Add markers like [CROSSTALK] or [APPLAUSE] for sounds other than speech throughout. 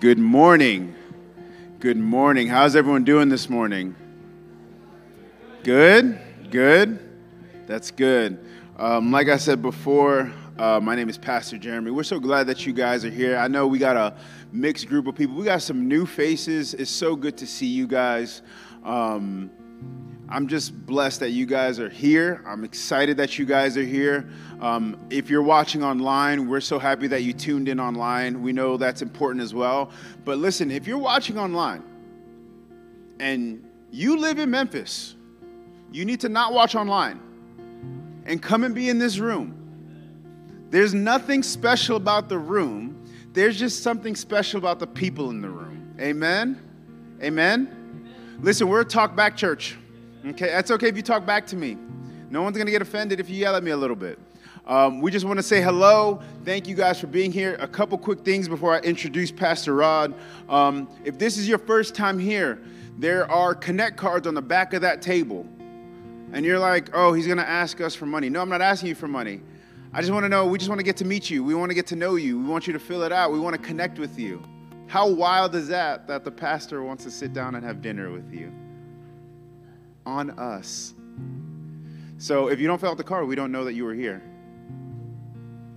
Good morning. Good morning. How's everyone doing this morning? Good? Good? That's good. Um, like I said before, uh, my name is Pastor Jeremy. We're so glad that you guys are here. I know we got a mixed group of people. We got some new faces. It's so good to see you guys. Um, I'm just blessed that you guys are here. I'm excited that you guys are here. Um, if you're watching online, we're so happy that you tuned in online. We know that's important as well. But listen, if you're watching online and you live in Memphis, you need to not watch online and come and be in this room. There's nothing special about the room, there's just something special about the people in the room. Amen? Amen? Listen, we're a talk back church. Okay, that's okay if you talk back to me. No one's gonna get offended if you yell at me a little bit. Um, we just want to say hello. Thank you guys for being here. A couple quick things before I introduce Pastor Rod. Um, if this is your first time here, there are connect cards on the back of that table. And you're like, oh, he's going to ask us for money. No, I'm not asking you for money. I just want to know, we just want to get to meet you. We want to get to know you. We want you to fill it out. We want to connect with you. How wild is that that the pastor wants to sit down and have dinner with you? On us. So if you don't fill out the card, we don't know that you were here.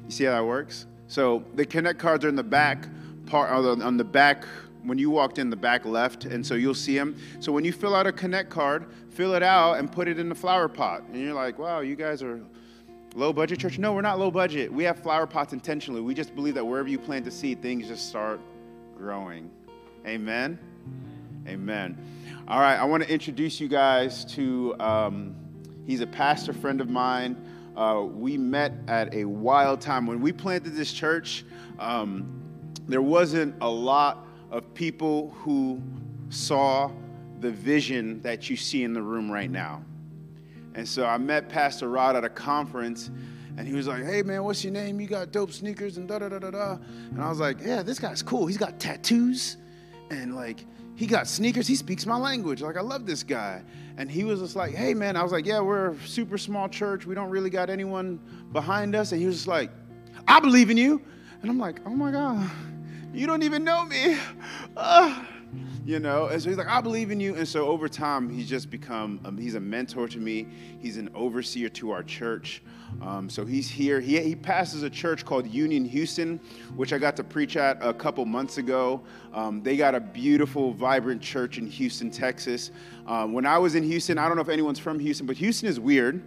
You see how that works? So the connect cards are in the back part on the back when you walked in the back left, and so you'll see them. So when you fill out a connect card, fill it out and put it in the flower pot. And you're like, wow, you guys are low budget church. No, we're not low budget. We have flower pots intentionally. We just believe that wherever you plant the seed, things just start growing. Amen. Amen. All right, I want to introduce you guys to. Um, he's a pastor friend of mine. Uh, we met at a wild time. When we planted this church, um, there wasn't a lot of people who saw the vision that you see in the room right now. And so I met Pastor Rod at a conference, and he was like, Hey, man, what's your name? You got dope sneakers and da da da da da. And I was like, Yeah, this guy's cool. He's got tattoos, and like, he got sneakers. He speaks my language. Like, I love this guy. And he was just like, hey, man. I was like, yeah, we're a super small church. We don't really got anyone behind us. And he was just like, I believe in you. And I'm like, oh my God, you don't even know me. Uh, you know and so he's like i believe in you. And so over time he's just become um, he's a mentor to me. He's an overseer to our church. Um, so he's here. He, he passes a church called union houston which i got to preach at a couple months ago. Um, they got a beautiful vibrant church in houston texas. Um, when i was in houston i don't know if anyone's from houston but houston is weird.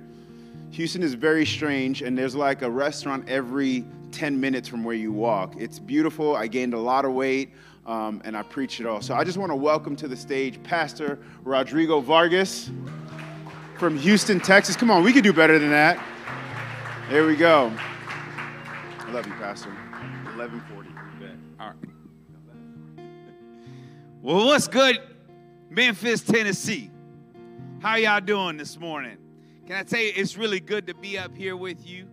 Houston is very strange and there's like a restaurant every 10 minutes from where you walk. It's beautiful. I gained a lot of weight um, and I preach it all. So I just want to welcome to the stage Pastor Rodrigo Vargas from Houston, Texas. Come on, we could do better than that. There we go. I love you, Pastor. 1140. All right. [LAUGHS] Well, what's good, Memphis, Tennessee? How y'all doing this morning? Can I tell you, it's really good to be up here with you,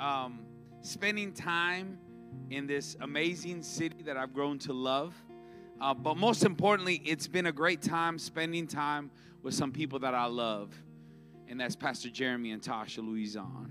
um, spending time in this amazing city that I've grown to love. Uh, but most importantly, it's been a great time spending time with some people that I love, and that's Pastor Jeremy and Tasha Louison.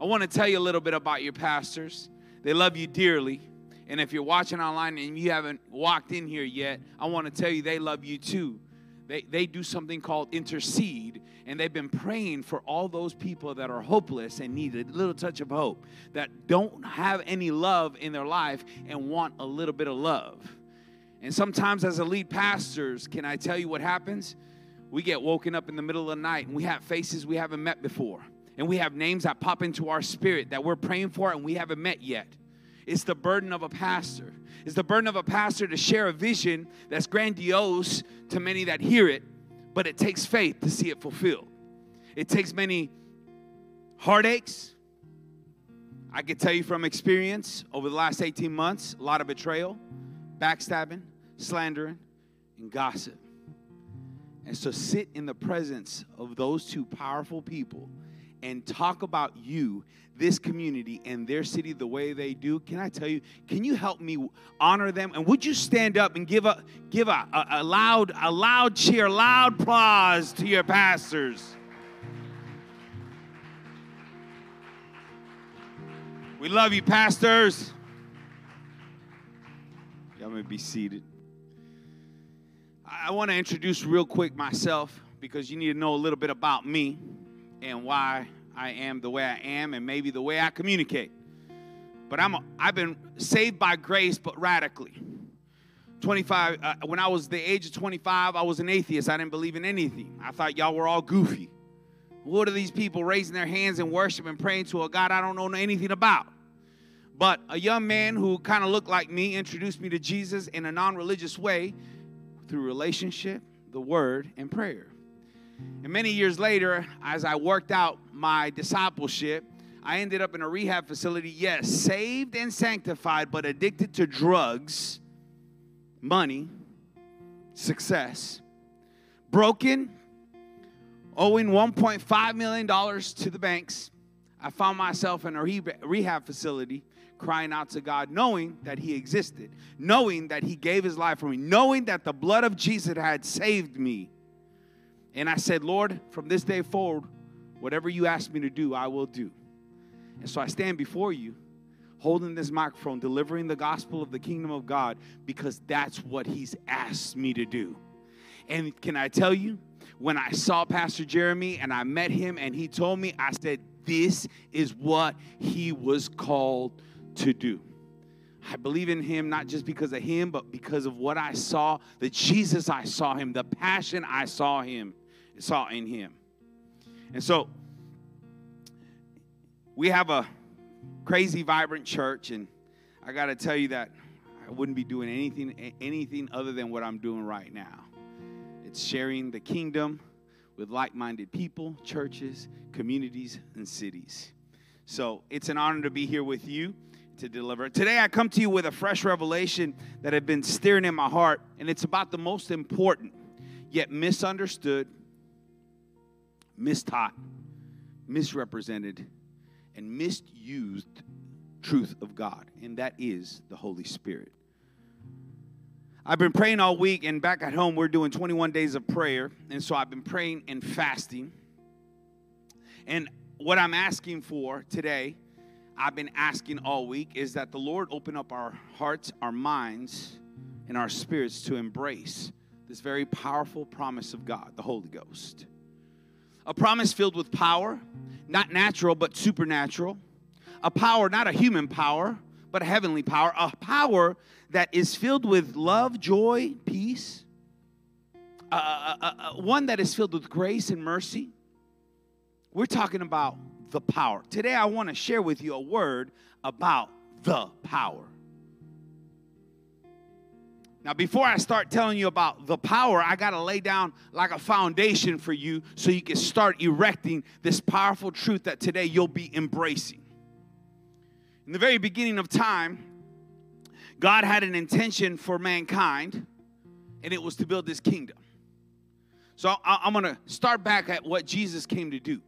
I want to tell you a little bit about your pastors. They love you dearly. And if you're watching online and you haven't walked in here yet, I want to tell you they love you too. They, they do something called intercede, and they've been praying for all those people that are hopeless and need a little touch of hope, that don't have any love in their life and want a little bit of love. And sometimes, as a lead pastors, can I tell you what happens? We get woken up in the middle of the night and we have faces we haven't met before. And we have names that pop into our spirit that we're praying for and we haven't met yet. It's the burden of a pastor. It's the burden of a pastor to share a vision that's grandiose to many that hear it, but it takes faith to see it fulfilled. It takes many heartaches. I can tell you from experience over the last 18 months, a lot of betrayal, backstabbing, slandering, and gossip. And so sit in the presence of those two powerful people and talk about you, this community, and their city the way they do, can I tell you, can you help me honor them? And would you stand up and give a give a, a, a loud, a loud cheer, loud applause to your pastors? We love you, pastors. Y'all may be seated. I want to introduce real quick myself because you need to know a little bit about me and why I am the way I am and maybe the way I communicate. But I'm a, I've been saved by grace, but radically. 25 uh, when I was the age of 25, I was an atheist. I didn't believe in anything. I thought y'all were all goofy. What are these people raising their hands and worship and praying to a God I don't know anything about? But a young man who kind of looked like me introduced me to Jesus in a non religious way through relationship, the word, and prayer. And many years later, as I worked out my discipleship, I ended up in a rehab facility, yes, saved and sanctified, but addicted to drugs, money, success, broken, owing $1.5 million to the banks. I found myself in a rehab facility crying out to God, knowing that He existed, knowing that He gave His life for me, knowing that the blood of Jesus had saved me. And I said, Lord, from this day forward, whatever you ask me to do, I will do. And so I stand before you, holding this microphone, delivering the gospel of the kingdom of God, because that's what He's asked me to do. And can I tell you, when I saw Pastor Jeremy and I met him and he told me, I said, This is what he was called to do. I believe in him not just because of him, but because of what I saw, the Jesus I saw him, the passion I saw him, saw in him. And so we have a crazy vibrant church, and I gotta tell you that I wouldn't be doing anything anything other than what I'm doing right now. It's sharing the kingdom with like-minded people, churches, communities, and cities. So it's an honor to be here with you to deliver. Today, I come to you with a fresh revelation that had been stirring in my heart, and it's about the most important, yet misunderstood, mistaught, misrepresented, and misused truth of God, and that is the Holy Spirit. I've been praying all week, and back at home, we're doing 21 days of prayer, and so I've been praying and fasting. And what I'm asking for today I've been asking all week is that the Lord open up our hearts, our minds, and our spirits to embrace this very powerful promise of God, the Holy Ghost. A promise filled with power, not natural, but supernatural. A power, not a human power, but a heavenly power. A power that is filled with love, joy, peace. Uh, uh, uh, one that is filled with grace and mercy. We're talking about the power. Today, I want to share with you a word about the power. Now, before I start telling you about the power, I got to lay down like a foundation for you so you can start erecting this powerful truth that today you'll be embracing. In the very beginning of time, God had an intention for mankind, and it was to build this kingdom. So I'm going to start back at what Jesus came to do.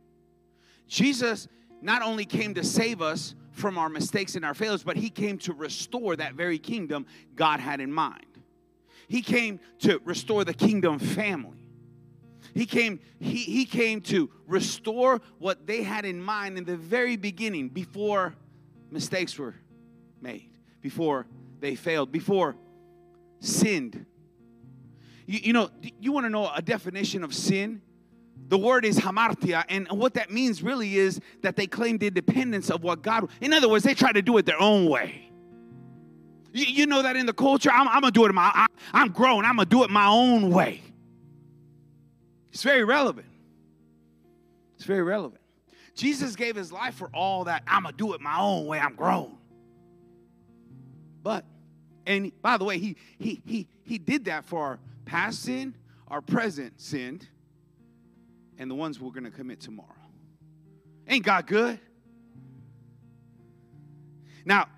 Jesus not only came to save us from our mistakes and our failures, but he came to restore that very kingdom God had in mind. He came to restore the kingdom family. He came, he, he came to restore what they had in mind in the very beginning before mistakes were made, before they failed, before sinned. You, you know, you want to know a definition of sin? The word is hamartia, and what that means really is that they claimed independence of what God. In other words, they try to do it their own way. You, you know that in the culture, I'm, I'm gonna do it my. I, I'm grown. I'm gonna do it my own way. It's very relevant. It's very relevant. Jesus gave his life for all that. I'm gonna do it my own way. I'm grown. But, and by the way, he he he he did that for our past sin, our present sin, and the ones we're going to commit tomorrow. Ain't God good? Now,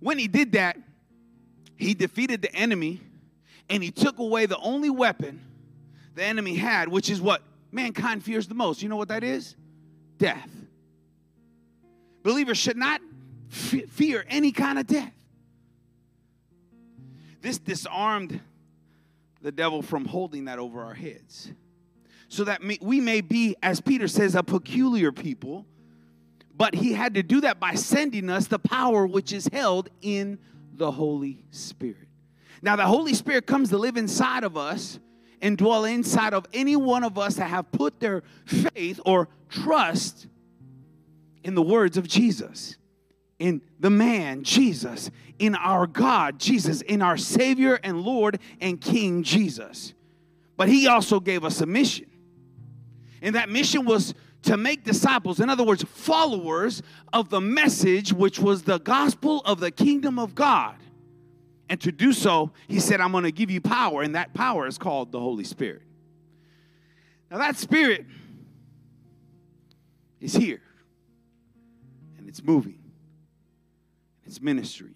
when he did that, he defeated the enemy and he took away the only weapon the enemy had, which is what mankind fears the most. You know what that is? Death. Believers should not f- fear any kind of death. This disarmed the devil from holding that over our heads so that we may be, as Peter says, a peculiar people. But he had to do that by sending us the power which is held in the Holy Spirit. Now, the Holy Spirit comes to live inside of us and dwell inside of any one of us that have put their faith or trust in the words of Jesus, in the man, Jesus, in our God, Jesus, in our Savior and Lord and King, Jesus. But He also gave us a mission. And that mission was to make disciples, in other words, followers of the message, which was the gospel of the kingdom of God. And to do so, he said, I'm going to give you power, and that power is called the Holy Spirit. Now, that Spirit is here, and it's moving, it's ministry,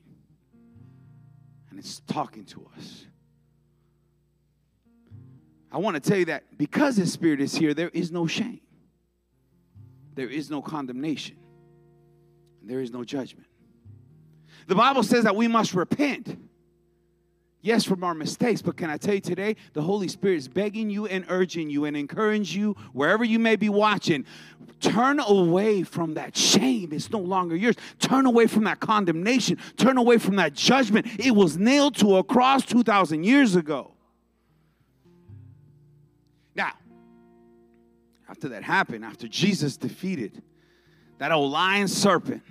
and it's talking to us. I want to tell you that because His Spirit is here, there is no shame, there is no condemnation, there is no judgment. The Bible says that we must repent Yes, from our mistakes, but can I tell you today, the Holy Spirit is begging you and urging you and encouraging you, wherever you may be watching, turn away from that shame. It's no longer yours. Turn away from that condemnation. Turn away from that judgment. It was nailed to a cross 2,000 years ago. After that happened, after Jesus defeated that old lion serpent,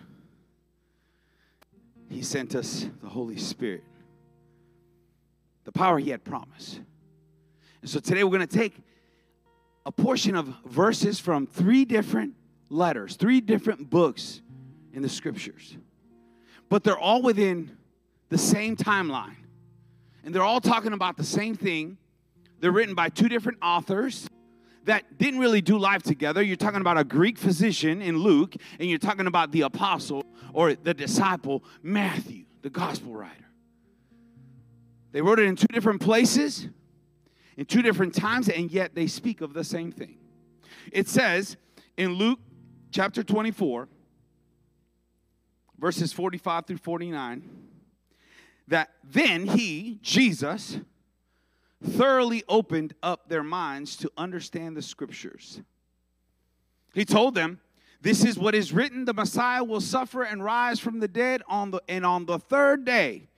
he sent us the Holy Spirit the power he had promised. And so today we're going to take a portion of verses from three different letters, three different books in the scriptures. But they're all within the same timeline. And they're all talking about the same thing. They're written by two different authors that didn't really do life together. You're talking about a Greek physician in Luke, and you're talking about the apostle or the disciple, Matthew, the gospel writer. They wrote it in two different places, in two different times, and yet they speak of the same thing. It says in Luke chapter 24, verses 45 through 49, that then he, Jesus, thoroughly opened up their minds to understand the scriptures. He told them, This is what is written the Messiah will suffer and rise from the dead on the, and on the third day.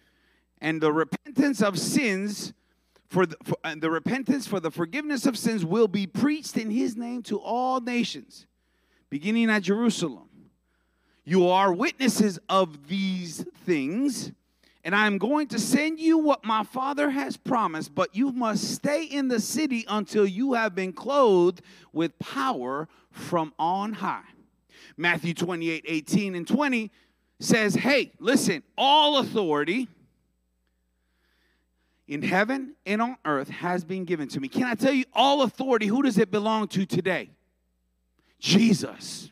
And the repentance of sins for the, for, the repentance for the forgiveness of sins will be preached in his name to all nations beginning at Jerusalem. You are witnesses of these things and I am going to send you what my father has promised but you must stay in the city until you have been clothed with power from on high Matthew 28 18 and 20 says hey listen all authority in heaven and on earth has been given to me. Can I tell you, all authority, who does it belong to today? Jesus.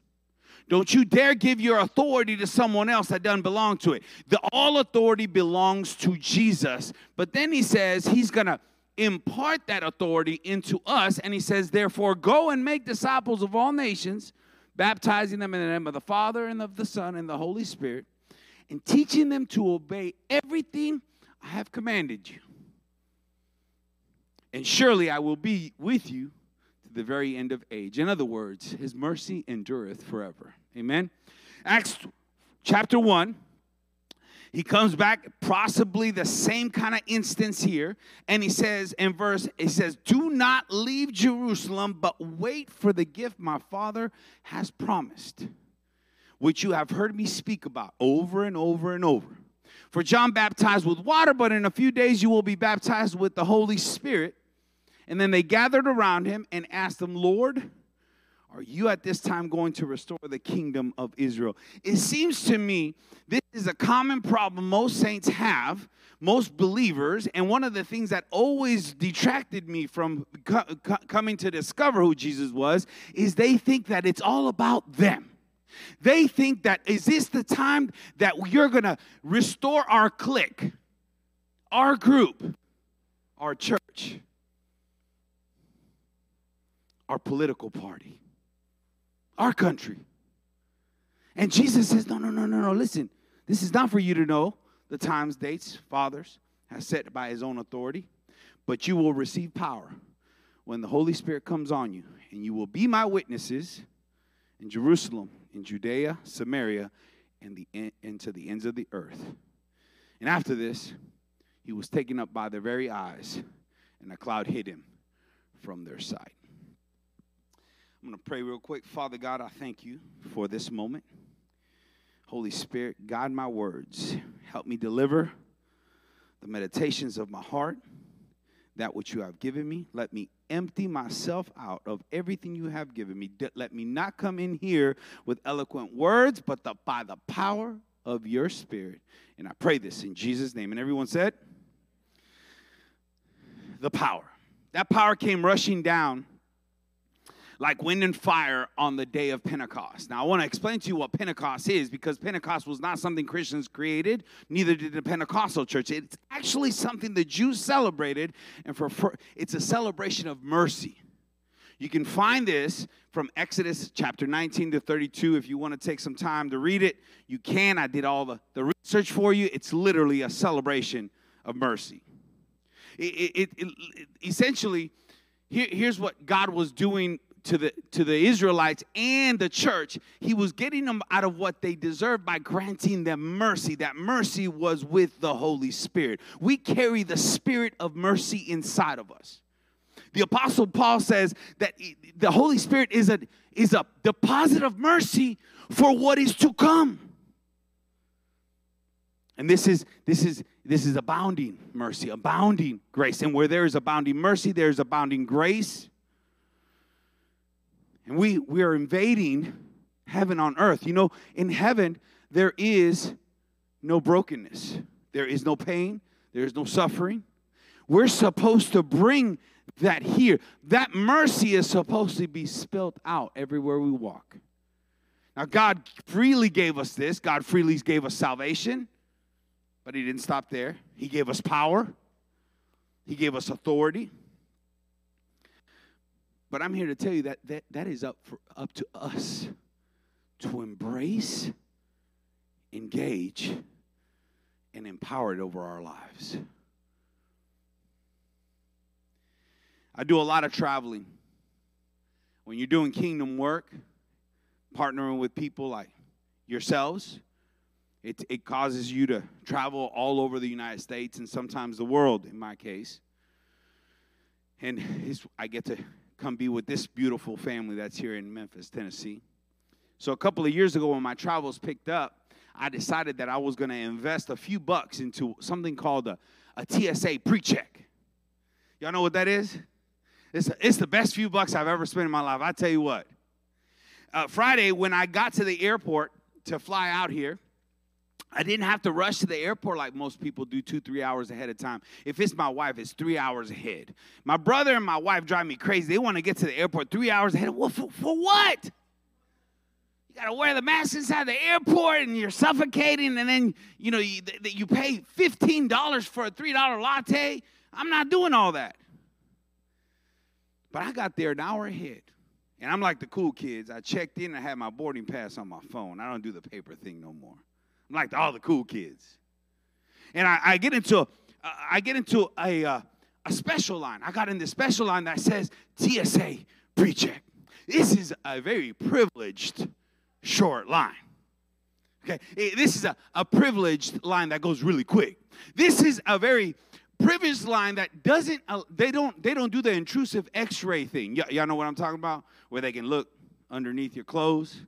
Don't you dare give your authority to someone else that doesn't belong to it. The all authority belongs to Jesus. But then he says he's going to impart that authority into us and he says therefore go and make disciples of all nations, baptizing them in the name of the Father and of the Son and the Holy Spirit, and teaching them to obey everything I have commanded you and surely I will be with you the very end of age. In other words, his mercy endureth forever. Amen. Acts chapter 1. He comes back, possibly the same kind of instance here, and he says in verse, he says, Do not leave Jerusalem, but wait for the gift my father has promised, which you have heard me speak about over and over and over. For John baptized with water, but in a few days you will be baptized with the Holy Spirit. And then they gathered around him and asked him, Lord, are you at this time going to restore the kingdom of Israel? It seems to me this is a common problem most saints have, most believers, and one of the things that always detracted me from co- co- coming to discover who Jesus was is they think that it's all about them. They think that is this the time that you're going to restore our clique, our group, our church, our political party, our country. And Jesus says, No, no, no, no, no. Listen, this is not for you to know the times, dates, fathers has set by his own authority, but you will receive power when the Holy Spirit comes on you, and you will be my witnesses in Jerusalem, in Judea, Samaria, and the and to the ends of the earth. And after this, he was taken up by their very eyes, and a cloud hid him from their sight. I'm going to pray real quick. Father God, I thank you for this moment. Holy Spirit, guide my words. Help me deliver the meditations of my heart, that which you have given me. Let me empty myself out of everything you have given me. Let me not come in here with eloquent words, but the, by the power of your Spirit. And I pray this in Jesus' name. And everyone said, the power. That power came rushing down like wind and fire on the day of Pentecost. Now, I want to explain to you what Pentecost is because Pentecost was not something Christians created, neither did the Pentecostal church. It's actually something the Jews celebrated, and for, for it's a celebration of mercy. You can find this from Exodus chapter 19 to 32. If you want to take some time to read it, you can. I did all the, the research for you. It's literally a celebration of mercy. It, it, it, essentially, here, here's what God was doing to the to the Israelites and the church, he was getting them out of what they deserved by granting them mercy. That mercy was with the Holy Spirit. We carry the spirit of mercy inside of us. The apostle Paul says that the Holy Spirit is a is a deposit of mercy for what is to come. And this is this is this is abounding mercy, abounding grace. And where there is abounding mercy, there is abounding grace. And we, we are invading heaven on earth. You know, in heaven, there is no brokenness, there is no pain, there is no suffering. We're supposed to bring that here. That mercy is supposed to be spilt out everywhere we walk. Now, God freely gave us this. God freely gave us salvation, but He didn't stop there. He gave us power, He gave us authority. But I'm here to tell you that that, that is up, for, up to us to embrace, engage, and empower it over our lives. I do a lot of traveling. When you're doing kingdom work, partnering with people like yourselves, it, it causes you to travel all over the United States and sometimes the world, in my case. And I get to come be with this beautiful family that's here in Memphis, Tennessee. So a couple of years ago, when my travels picked up, I decided that I was going to invest a few bucks into something called a, a TSA pre-check. Y'all know what that is? It's, it's the best few bucks I've ever spent in my life. I tell you what. Uh, Friday, when I got to the airport to fly out here, I didn't have to rush to the airport like most people do two, three hours ahead of time. If it's my wife, it's three hours ahead. My brother and my wife drive me crazy. They want to get to the airport three hours ahead. Well, for, for what? You got to wear the mask inside the airport and you're suffocating, and then, you know, you, you pay $15 for a $3 latte. I'm not doing all that. But I got there an hour ahead. And I'm like the cool kids. I checked in, I had my boarding pass on my phone. I don't do the paper thing no more. I'm like all the cool kids. And I, I get into uh, I get into a uh, a special line. I got in this special line that says TSA pre-check. This is a very privileged short line. Okay, this is a, a privileged line that goes really quick. This is a very privileged line that doesn't uh, they don't they don't do the intrusive x-ray thing y- y'all know what i'm talking about where they can look underneath your clothes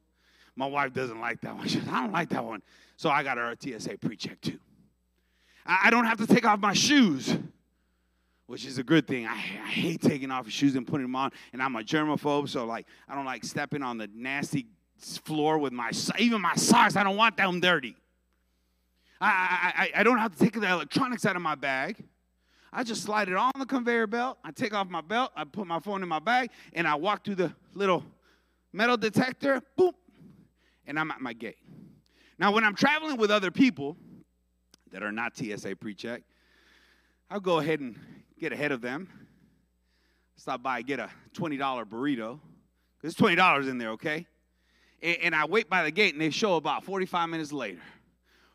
my wife doesn't like that one [LAUGHS] she says i don't like that one so I got her a TSA pre check too. I don't have to take off my shoes, which is a good thing. I, I hate taking off shoes and putting them on, and I'm a germaphobe, so like I don't like stepping on the nasty floor with my even my socks. I don't want them dirty. I, I, I don't have to take the electronics out of my bag. I just slide it on the conveyor belt. I take off my belt. I put my phone in my bag, and I walk through the little metal detector. Boom, and I'm at my gate. Now, when I'm traveling with other people that are not TSA pre check, I'll go ahead and get ahead of them. Stop by, get a $20 burrito. There's $20 in there, okay? And, and I wait by the gate, and they show about 45 minutes later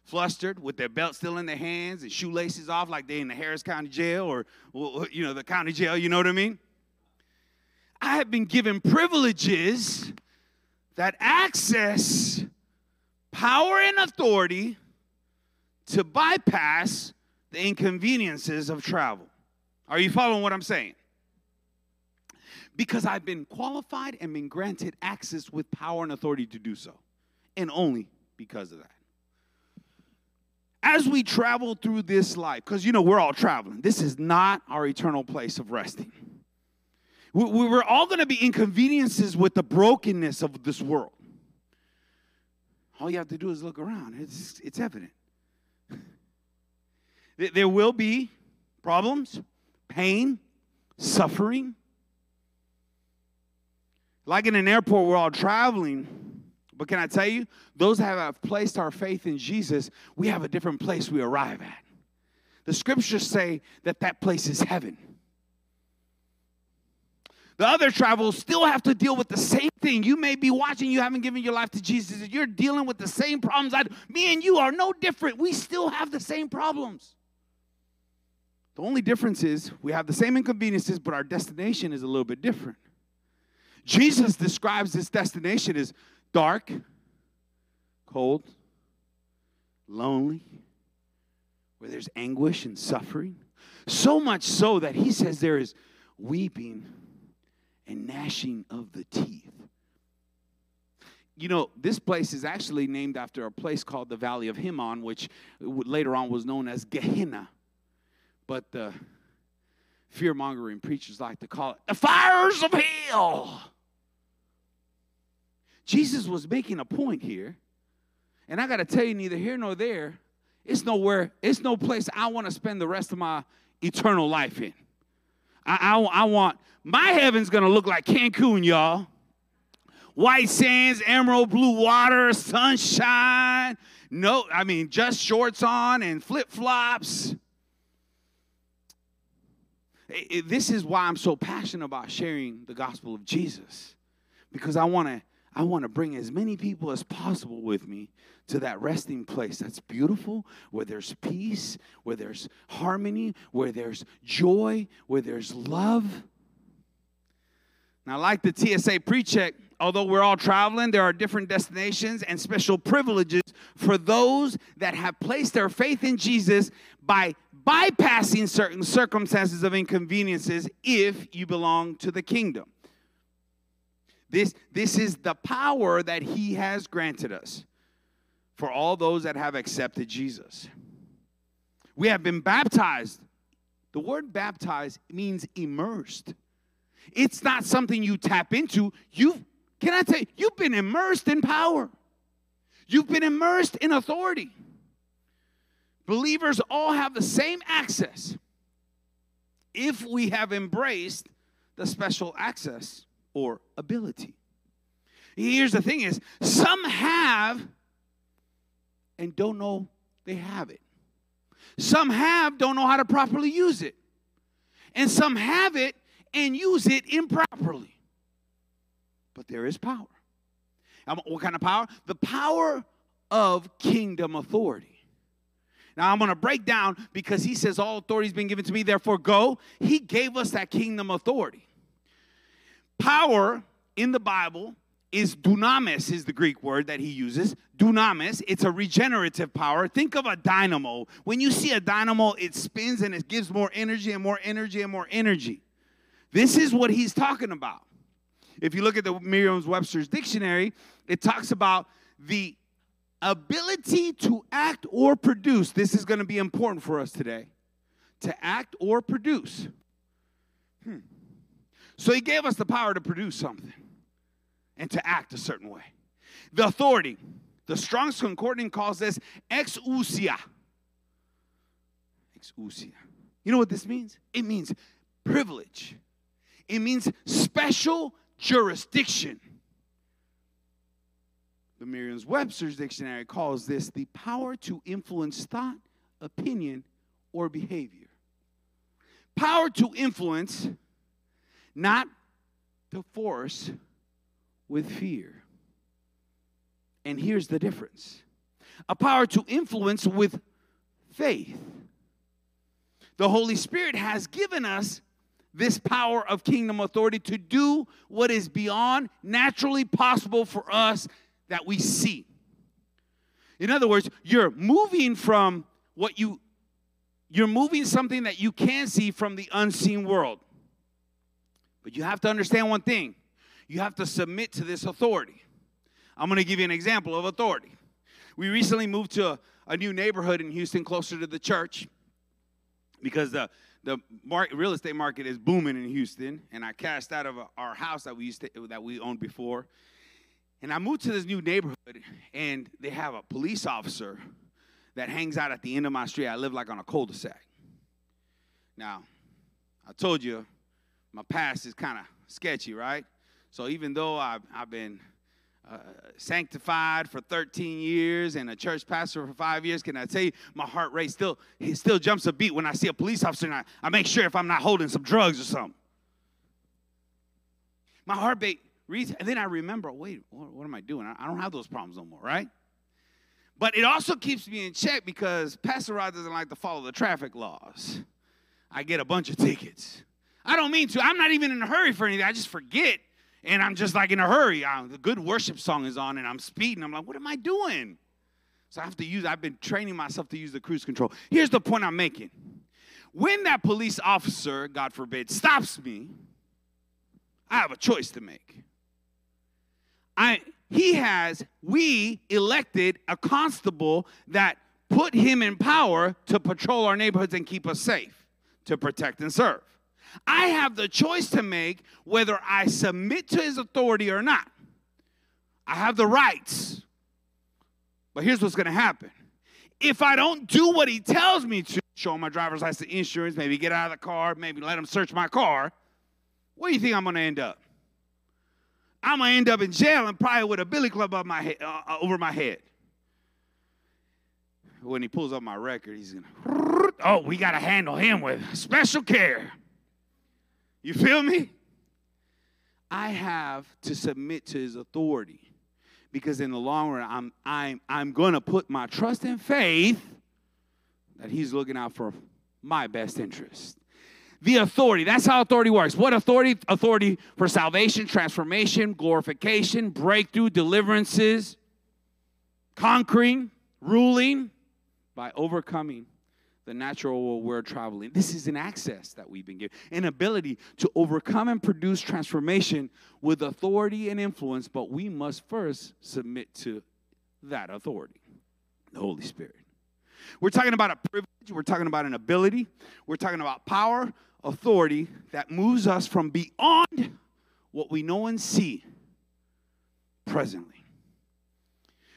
flustered with their belt still in their hands and shoelaces off like they're in the Harris County Jail or, you know, the county jail, you know what I mean? I have been given privileges that access power and authority to bypass the inconveniences of travel. Are you following what I'm saying? Because I've been qualified and been granted access with power and authority to do so, and only because of that. As we travel through this life, because you know we're all traveling, this is not our eternal place of resting. We're all going to be inconveniences with the brokenness of this world. All you have to do is look around, it's, it's evident. [LAUGHS] There will be problems, pain, suffering. Like in an airport, we're all traveling. But can I tell you, those that have placed our faith in Jesus, we have a different place we arrive at. The scriptures say that that place is heaven. The other travelers still have to deal with the same thing. You may be watching, you haven't given your life to Jesus, you're dealing with the same problems. I, me and you are no different. We still have the same problems. The only difference is we have the same inconveniences, but our destination is a little bit different. Jesus describes this destination as dark, cold, lonely, where there's anguish and suffering. So much so that he says there is weeping and gnashing of the teeth. You know, this place is actually named after a place called the Valley of Hinnom, which later on was known as Gehenna. But the fear mongering preachers like to call it the fires of hell. Jesus was making a point here. And I got to tell you, neither here nor there, it's nowhere, it's no place I want to spend the rest of my eternal life in. I, I, I want my heaven's gonna look like Cancun, y'all. White sands, emerald blue water, sunshine. No, I mean just shorts on and flip flops. This is why I'm so passionate about sharing the gospel of Jesus, because I want to I want to bring as many people as possible with me to that resting place that's beautiful, where there's peace, where there's harmony, where there's joy, where there's love. Now, like the TSA pre check, although we're all traveling, there are different destinations and special privileges for those that have placed their faith in Jesus by bypassing certain circumstances of inconveniences if you belong to the kingdom. This, this is the power that he has granted us for all those that have accepted Jesus. We have been baptized. The word baptized means immersed. It's not something you tap into. You can I tell you, you've been immersed in power. You've been immersed in authority. Believers all have the same access if we have embraced the special access or ability. Here's the thing is some have and don't know they have it. Some have don't know how to properly use it. And some have it and use it improperly. But there is power. What kind of power? The power of kingdom authority. Now I'm going to break down because he says all authority has been given to me, therefore go. He gave us that kingdom authority. Power in the Bible is dunamis is the Greek word that he uses. Dunamis, it's a regenerative power. Think of a dynamo. When you see a dynamo, it spins and it gives more energy and more energy and more energy. This is what he's talking about. If you look at the Merriam-Webster's dictionary, it talks about the ability to act or produce. This is going to be important for us today. To act or produce. Hmm. So he gave us the power to produce something and to act a certain way. The authority. The Strong's Concordance calls this exousia. Exousia. You know what this means? It means privilege. It means special jurisdiction. The Merriam Webster's dictionary calls this the power to influence thought, opinion, or behavior. Power to influence not to force with fear. And here's the difference a power to influence with faith. The Holy Spirit has given us this power of kingdom authority to do what is beyond naturally possible for us that we see. In other words, you're moving from what you you're moving something that you can see from the unseen world. But you have to understand one thing you have to submit to this authority. I'm going to give you an example of authority. We recently moved to a, a new neighborhood in Houston closer to the church because the the real estate market is booming in Houston, and I cashed out of our house that we used to, that we owned before, and I moved to this new neighborhood, and they have a police officer that hangs out at the end of my street. I live like on a cul-de-sac. Now, I told you my past is kind of sketchy, right? So even though I've, I've been uh, sanctified for 13 years and a church pastor for five years, can I tell you, my heart rate still it still jumps a beat when I see a police officer and I, I make sure if I'm not holding some drugs or something. My heart rate reads, and then I remember, wait, what, what am I doing? I, I don't have those problems no more, right? But it also keeps me in check because Pastor Rod doesn't like to follow the traffic laws. I get a bunch of tickets. I don't mean to. I'm not even in a hurry for anything. I just forget and I'm just like in a hurry. I, the good worship song is on, and I'm speeding. I'm like, what am I doing? So I have to use. I've been training myself to use the cruise control. Here's the point I'm making: when that police officer, God forbid, stops me, I have a choice to make. I he has we elected a constable that put him in power to patrol our neighborhoods and keep us safe, to protect and serve. I have the choice to make whether I submit to his authority or not. I have the rights. But here's what's going to happen. If I don't do what he tells me to, show my driver's license, insurance, maybe get out of the car, maybe let him search my car, where do you think I'm going to end up? I'm going to end up in jail and probably with a billy club up my head, uh, uh, over my head. When he pulls up my record, he's going [LAUGHS] to, oh, we got to handle him with special care. You feel me? I have to submit to his authority because in the long run, I'm, I'm, I'm going to put my trust and faith that he's looking out for my best interest. The authority, that's how authority works. What authority? Authority for salvation, transformation, glorification, breakthrough, deliverances, conquering, ruling by overcoming the natural world we're traveling. This is an access that we've been given, an ability to overcome and produce transformation with authority and influence, but we must first submit to that authority, the Holy Spirit. We're talking about a privilege, we're talking about an ability, we're talking about power, authority that moves us from beyond what we know and see presently.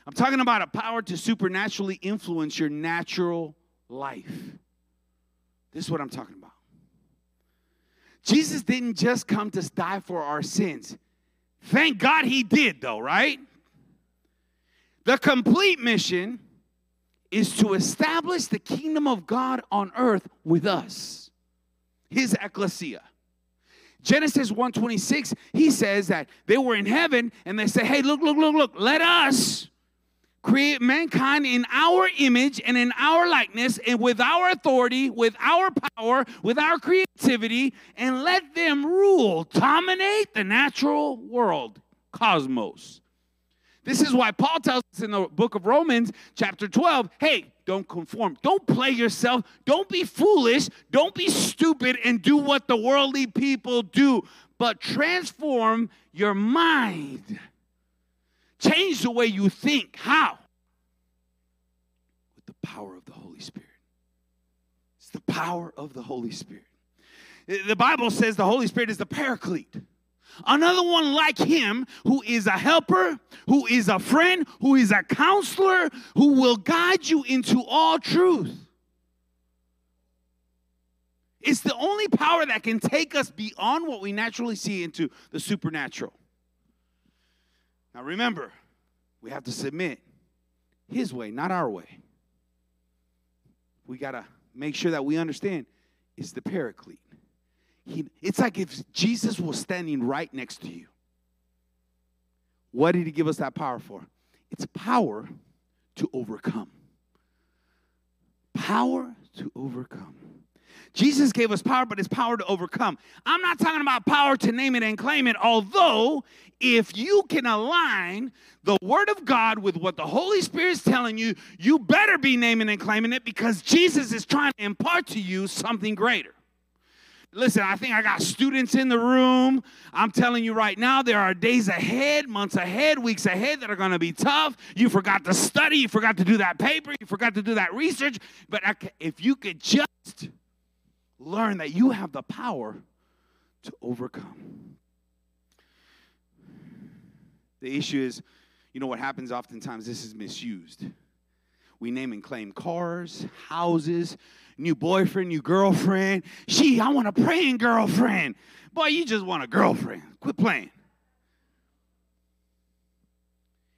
I'm talking about a power to supernaturally influence your natural life. This is what I'm talking about. Jesus didn't just come to die for our sins. Thank God he did, though, right? The complete mission is to establish the kingdom of God on earth with us, his ecclesia. Genesis 1:26, he says that they were in heaven and they say, "Hey, look, look, look, look, let us create mankind in our image and in our likeness and with our authority, with our power, with our creativity, and let them rule, dominate the natural world, cosmos. This is why Paul tells us in the book of Romans, chapter 12, hey, don't conform. Don't play yourself. Don't be foolish. Don't be stupid and do what the worldly people do, but transform your mind Change the way you think. How? With the power of the Holy Spirit. It's the power of the Holy Spirit. The Bible says the Holy Spirit is the paraclete. Another one like him who is a helper, who is a friend, who is a counselor, who will guide you into all truth. It's the only power that can take us beyond what we naturally see into the supernatural. Now remember, we have to submit his way, not our way. We got to make sure that we understand it's the paraclete. He, it's like if Jesus was standing right next to you. What did he give us that power for? It's power to overcome. Power to overcome. Jesus gave us power, but it's power to overcome. I'm not talking about power to name it and claim it, although if you can align the Word of God with what the Holy Spirit is telling you, you better be naming and claiming it because Jesus is trying to impart to you something greater. Listen, I think I got students in the room. I'm telling you right now, there are days ahead, months ahead, weeks ahead that are going to be tough. You forgot to study, you forgot to do that paper, you forgot to do that research. But if you could just learn that you have the power to overcome. The issue is, you know what happens oftentimes? This is misused. We name and claim cars, houses, new boyfriend, new girlfriend. She, I want a praying girlfriend. Boy, you just want a girlfriend. Quit playing.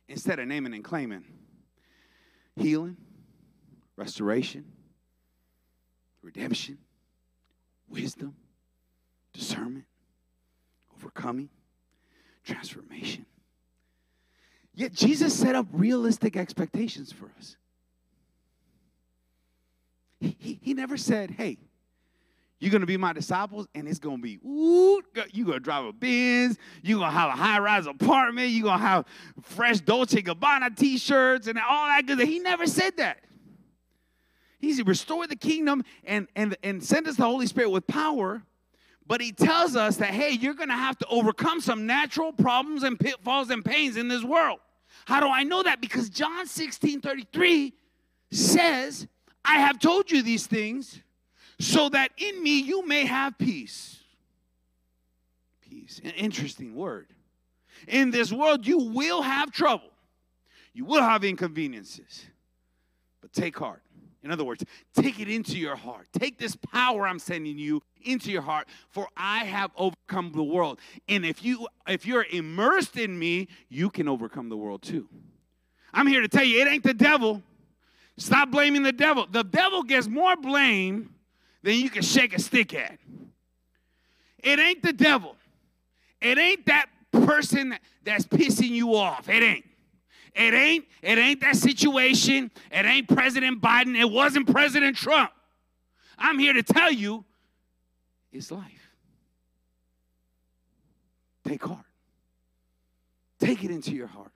Instead of naming and claiming healing, restoration, redemption, wisdom, discernment, overcoming, transformation. Yet Jesus set up realistic expectations for us. He, he, he never said, hey, you're gonna be my disciples, and it's gonna be, ooh, you're gonna drive a Benz, you're gonna have a high-rise apartment, you're gonna have fresh Dolce Gabbana t-shirts and all that good. He never said that. He's restored the kingdom and, and, and sent us the Holy Spirit with power. But he tells us that, hey, you're going to have to overcome some natural problems and pitfalls and pains in this world. How do I know that? Because John 16 33 says, I have told you these things so that in me you may have peace. Peace. An interesting word. In this world, you will have trouble, you will have inconveniences. But take heart. In other words, take it into your heart. Take this power I'm sending you into your heart, for I have overcome the world. And if you if you're immersed in me, you can overcome the world too. I'm here to tell you, it ain't the devil. Stop blaming the devil. The devil gets more blame than you can shake a stick at. It ain't the devil. It ain't that person that's pissing you off. It ain't. It ain't, it ain't that situation. It ain't President Biden. It wasn't President Trump. I'm here to tell you it's life. Take heart. Take it into your heart.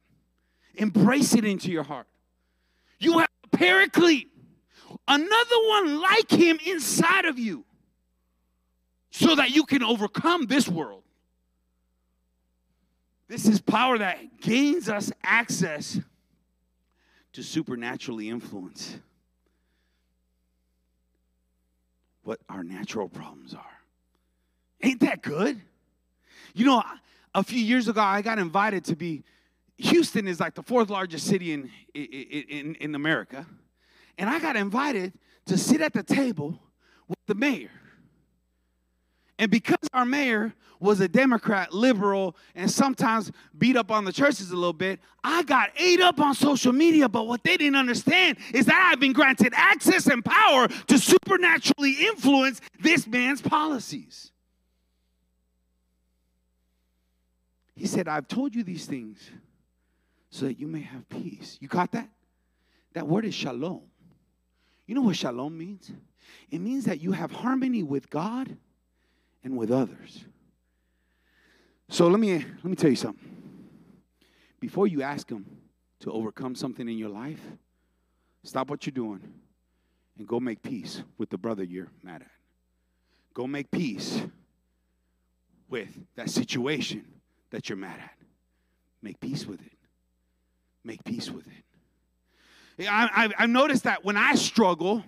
Embrace it into your heart. You have a paraclete, another one like him inside of you, so that you can overcome this world. This is power that gains us access to supernaturally influence what our natural problems are. Ain't that good? You know, a few years ago, I got invited to be. Houston is like the fourth largest city in, in, in America. And I got invited to sit at the table with the mayor. And because our mayor was a Democrat, liberal, and sometimes beat up on the churches a little bit, I got ate up on social media. But what they didn't understand is that I've been granted access and power to supernaturally influence this man's policies. He said, I've told you these things so that you may have peace. You got that? That word is shalom. You know what shalom means? It means that you have harmony with God and with others. So let me let me tell you something. Before you ask him to overcome something in your life, stop what you're doing and go make peace with the brother you're mad at. Go make peace with that situation that you're mad at. Make peace with it. Make peace with it. I, I've noticed that when I struggle,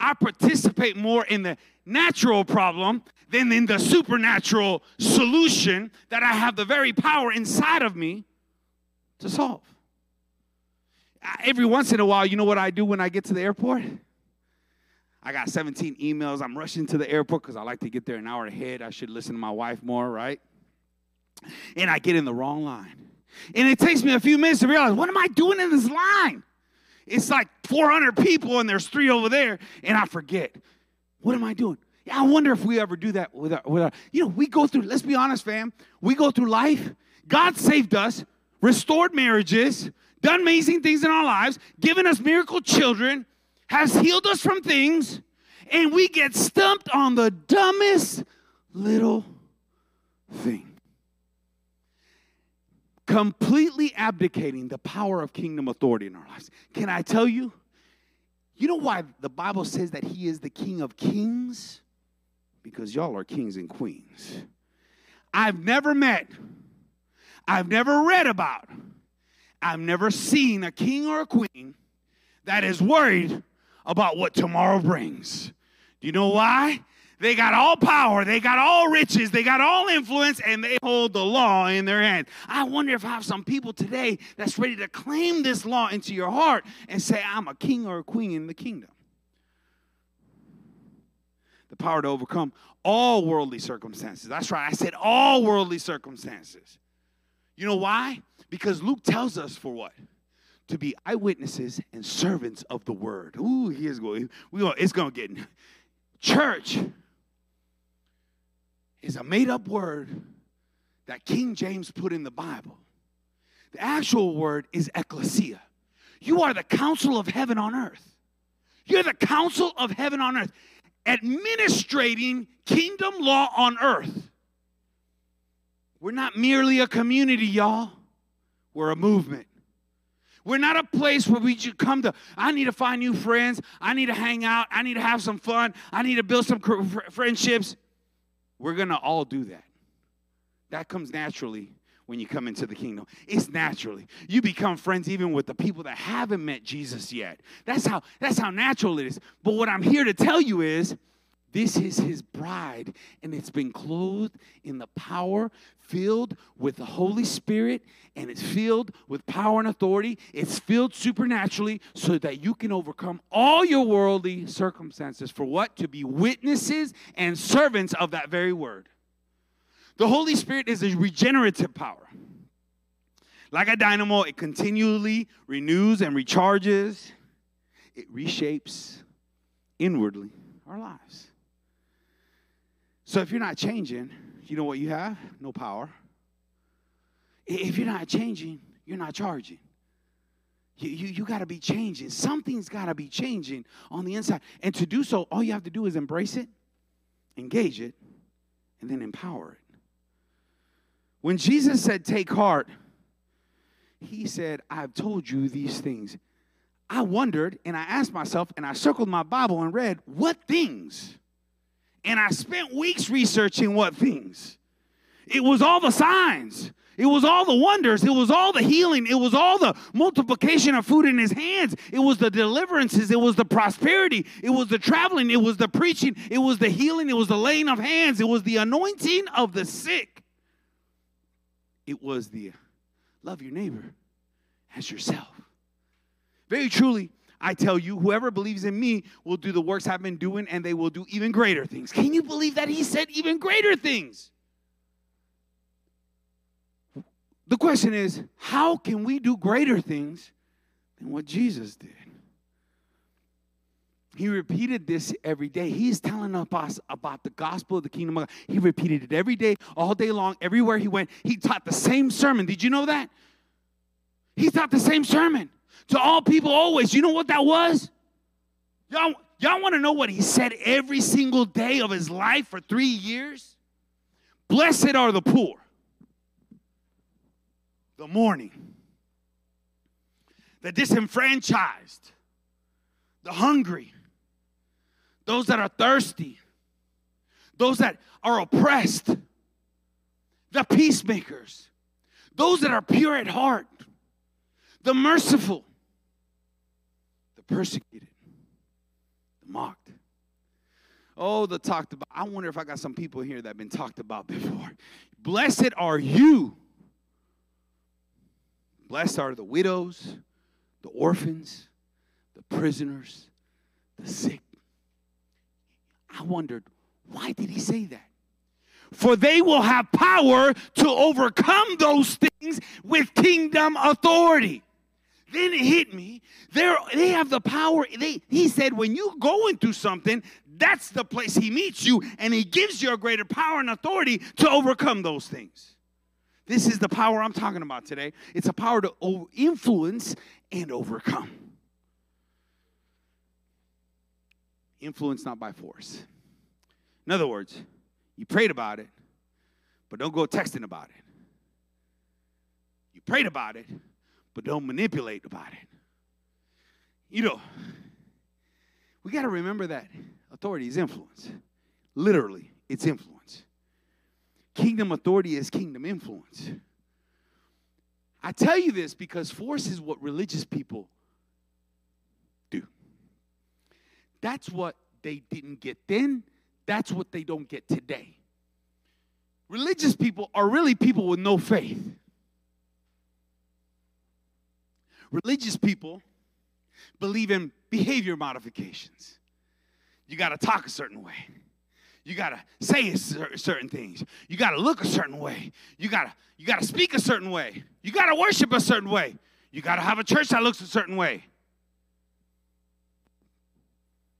I participate more in the natural problem than in the supernatural solution that I have the very power inside of me to solve. Every once in a while, you know what I do when I get to the airport? I got 17 emails. I'm rushing to the airport because I like to get there an hour ahead. I should listen to my wife more, right? And I get in the wrong line. And it takes me a few minutes to realize what am I doing in this line? It's like 400 people and there's three over there, and I forget. What am I doing? Yeah, I wonder if we ever do that with our, with our, you know, we go through, let's be honest, fam. We go through life. God saved us, restored marriages, done amazing things in our lives, given us miracle children, has healed us from things, and we get stumped on the dumbest little thing. Completely abdicating the power of kingdom authority in our lives. Can I tell you? You know why the Bible says that He is the King of kings? Because y'all are kings and queens. I've never met, I've never read about, I've never seen a king or a queen that is worried about what tomorrow brings. Do you know why? They got all power, they got all riches, they got all influence, and they hold the law in their hand. I wonder if I have some people today that's ready to claim this law into your heart and say, I'm a king or a queen in the kingdom. Power to overcome all worldly circumstances. That's right, I said all worldly circumstances. You know why? Because Luke tells us for what? To be eyewitnesses and servants of the word. Ooh, he is going. We going it's going to get church is a made up word that King James put in the Bible. The actual word is ecclesia. You are the council of heaven on earth. You're the council of heaven on earth, administrating kingdom law on earth. We're not merely a community, y'all. We're a movement. We're not a place where we just come to, I need to find new friends. I need to hang out. I need to have some fun. I need to build some friendships. We're going to all do that. That comes naturally when you come into the kingdom. It's naturally. You become friends even with the people that haven't met Jesus yet. That's how that's how natural it is. But what I'm here to tell you is this is his bride, and it's been clothed in the power, filled with the Holy Spirit, and it's filled with power and authority. It's filled supernaturally so that you can overcome all your worldly circumstances. For what? To be witnesses and servants of that very word. The Holy Spirit is a regenerative power. Like a dynamo, it continually renews and recharges, it reshapes inwardly our lives. So if you're not changing, you know what you have? No power. If you're not changing, you're not charging. You, you, you got to be changing. Something's got to be changing on the inside. And to do so, all you have to do is embrace it, engage it, and then empower it. When Jesus said, Take heart, he said, I've told you these things. I wondered and I asked myself and I circled my Bible and read, What things? And I spent weeks researching what things. It was all the signs. It was all the wonders. It was all the healing. It was all the multiplication of food in his hands. It was the deliverances. It was the prosperity. It was the traveling. It was the preaching. It was the healing. It was the laying of hands. It was the anointing of the sick. It was the love your neighbor as yourself. Very truly, I tell you, whoever believes in me will do the works I've been doing, and they will do even greater things. Can you believe that he said even greater things? The question is, how can we do greater things than what Jesus did? He repeated this every day. He's telling us about the gospel of the kingdom of God. He repeated it every day, all day long, everywhere he went. He taught the same sermon. Did you know that? He taught the same sermon to all people always. You know what that was? Y'all, y'all want to know what he said every single day of his life for three years? Blessed are the poor, the mourning, the disenfranchised, the hungry, those that are thirsty, those that are oppressed, the peacemakers, those that are pure at heart, the merciful, the persecuted, the mocked. Oh, the talked about. I wonder if I got some people here that have been talked about [LAUGHS] before. Blessed are you. Blessed are the widows, the orphans, the prisoners, the sick. I wondered, why did he say that? For they will have power to overcome those things with kingdom authority. Then it hit me. They're, they have the power. They, he said, when you go into something, that's the place he meets you, and he gives you a greater power and authority to overcome those things. This is the power I'm talking about today. It's a power to influence and overcome. Influence not by force. In other words, you prayed about it, but don't go texting about it. You prayed about it, but don't manipulate about it. You know, we got to remember that authority is influence. Literally, it's influence. Kingdom authority is kingdom influence. I tell you this because force is what religious people do. That's what they didn't get then, that's what they don't get today. Religious people are really people with no faith. Religious people believe in behavior modifications. You got to talk a certain way. You got to say certain things. You got to look a certain way. You got to you got to speak a certain way. You got to worship a certain way. You got to have a church that looks a certain way.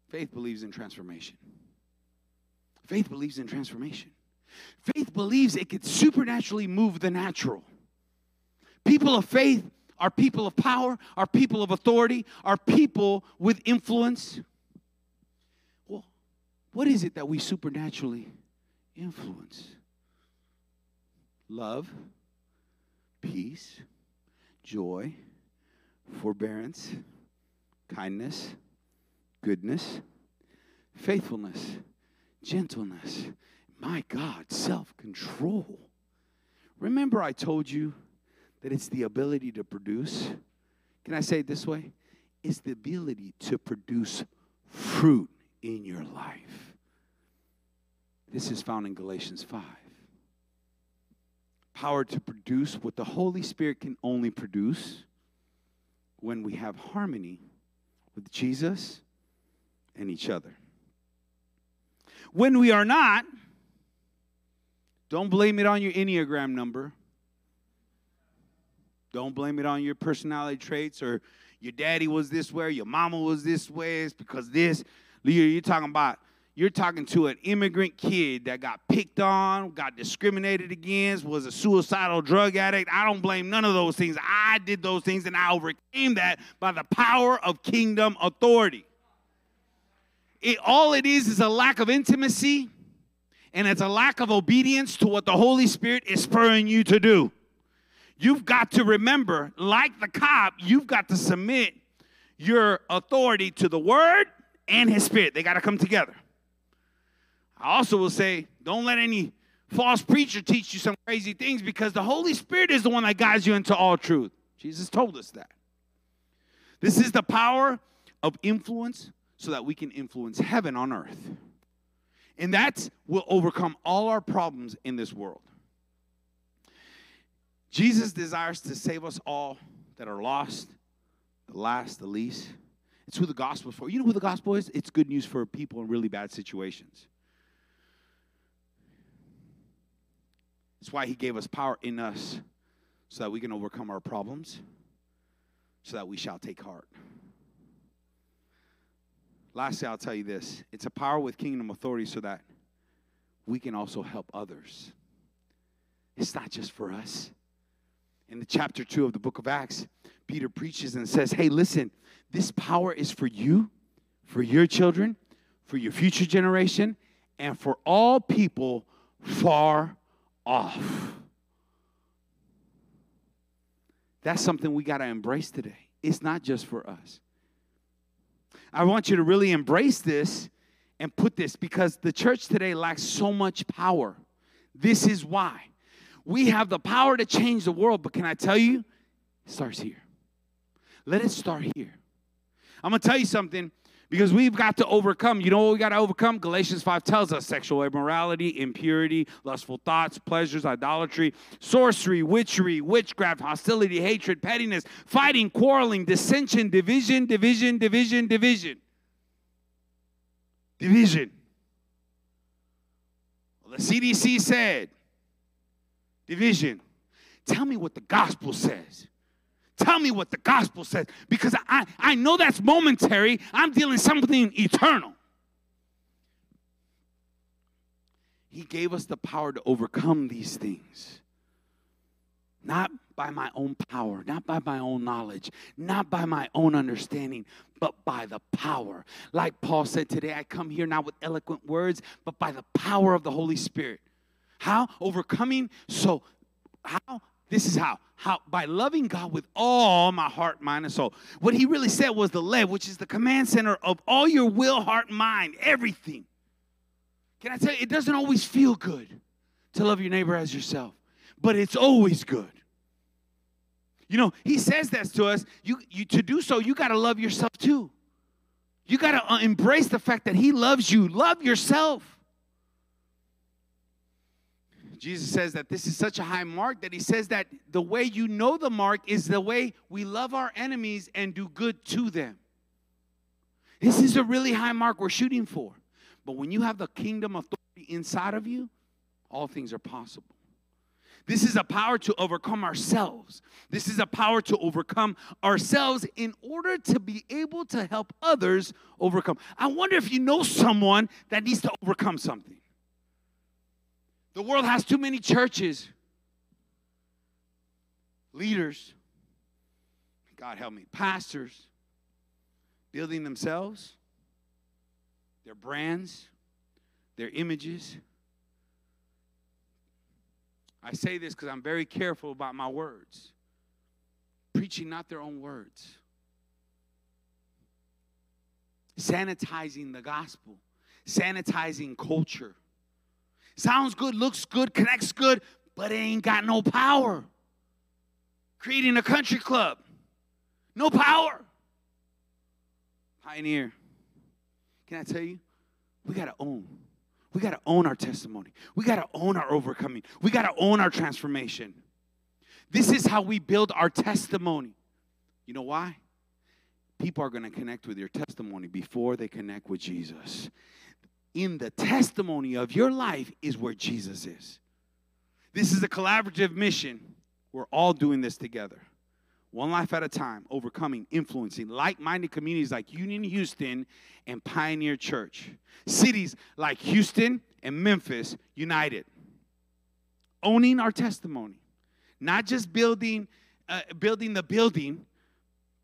Faith believes in transformation. Faith believes in transformation. Faith believes it could supernaturally move the natural. People of faith are people of power, are people of authority, are people with influence. Well, what is it that we supernaturally influence? Love, peace, joy, forbearance, kindness, goodness, faithfulness, gentleness. My God, self control. Remember, I told you that it's the ability to produce. Can I say it this way? It's the ability to produce fruit in your life. This is found in Galatians 5. Power to produce what the Holy Spirit can only produce when we have harmony with Jesus and each other. When we are not, don't blame it on your Enneagram number. Don't blame it on your personality traits or your daddy was this way, your mama was this way. It's because this. You're talking about you're talking to an immigrant kid that got picked on, got discriminated against, was a suicidal drug addict. I don't blame none of those things. I did those things and I overcame that by the power of kingdom authority. It, all it is is a lack of intimacy and it's a lack of obedience to what the Holy Spirit is spurring you to do. You've got to remember, like the cop, you've got to submit your authority to the word and his spirit. They got to come together. I also will say, don't let any false preacher teach you some crazy things because the Holy Spirit is the one that guides you into all truth. Jesus told us that. This is the power of influence so that we can influence heaven on earth. And that will overcome all our problems in this world. Jesus desires to save us all that are lost, the last, the least. It's who the gospel is for. You know who the gospel is? It's good news for people in really bad situations. It's why he gave us power in us so that we can overcome our problems, so that we shall take heart. Lastly, I'll tell you this it's a power with kingdom authority so that we can also help others. It's not just for us in the chapter 2 of the book of Acts, Peter preaches and says, Hey, listen, this power is for you, for your children, for your future generation, and for all people far off. That's something we got to embrace today. It's not just for us. I want you to really embrace this and put this because the church today lacks so much power. This is why. We have the power to change the world, but can I tell you, it starts here. Let it start here. I'm going to tell you something because we've got to overcome. You know what we got to overcome? Galatians 5 tells us sexual immorality, impurity, lustful thoughts, pleasures, idolatry, sorcery, witchery, witchcraft, hostility, hatred, pettiness, fighting, quarreling, dissension, division, division, division, division. Division. Well, the CDC said division. Tell me what the gospel says. Tell me what the gospel says because I, I know that's momentary. I'm dealing something eternal. He gave us the power to overcome these things, not by my own power, not by my own knowledge, not by my own understanding, but by the power. Like Paul said today, I come here not with eloquent words, but by the power of the Holy Spirit. How? Overcoming. So, how? This is how. How? By loving God with all my heart, mind, and soul. What he really said was the lev, which is the command center of all your will, heart, mind, everything. Can I tell you, it doesn't always feel good to love your neighbor as yourself, but it's always good. You know, he says that to us. You, you to do so, you got to love yourself too. You got to uh, embrace the fact that he loves you. Love yourself. Jesus says that this is such a high mark that he says that the way you know the mark is the way we love our enemies and do good to them. This is a really high mark we're shooting for. But when you have the kingdom authority inside of you, all things are possible. This is a power to overcome ourselves. This is a power to overcome ourselves in order to be able to help others overcome. I wonder if you know someone that needs to overcome something. The world has too many churches, leaders, God help me, pastors, building themselves, their brands, their images. I say this because I'm very careful about my words. Preaching not their own words, sanitizing the gospel, sanitizing culture Sounds good, looks good, connects good, but it ain't got no power. Creating a country club, no power. Pioneer. Can I tell you? We got to own. We got to own our testimony. We got to own our overcoming. We got to own our transformation. This is how we build our testimony. You know why? People are going to connect with your testimony before they connect with Jesus in the testimony of your life is where Jesus is. This is a collaborative mission. We're all doing this together. One life at a time, overcoming, influencing like minded communities like Union Houston and Pioneer Church. Cities like Houston and Memphis united. Owning our testimony. Not just building, uh, building the building,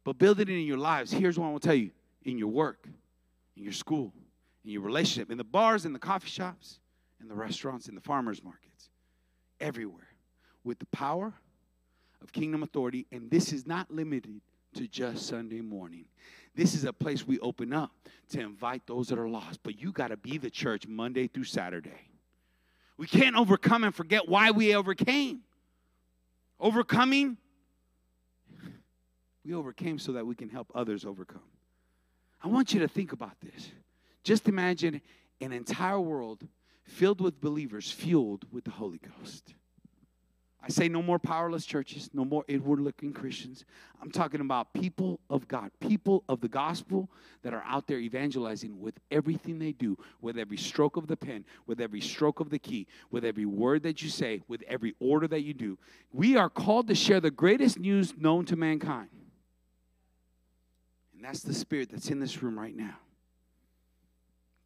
but building it in your lives. Here's what I will tell you in your work, in your school, in your relationship, in the bars, in the coffee shops, in the restaurants, in the farmers markets, everywhere, with the power of kingdom authority. And this is not limited to just Sunday morning. This is a place we open up to invite those that are lost. But you got to be the church Monday through Saturday. We can't overcome and forget why we overcame. Overcoming, we overcame so that we can help others overcome. I want you to think about this. Just imagine an entire world filled with believers, fueled with the Holy Ghost. I say no more powerless churches, no more inward looking Christians. I'm talking about people of God, people of the gospel that are out there evangelizing with everything they do, with every stroke of the pen, with every stroke of the key, with every word that you say, with every order that you do. We are called to share the greatest news known to mankind. And that's the spirit that's in this room right now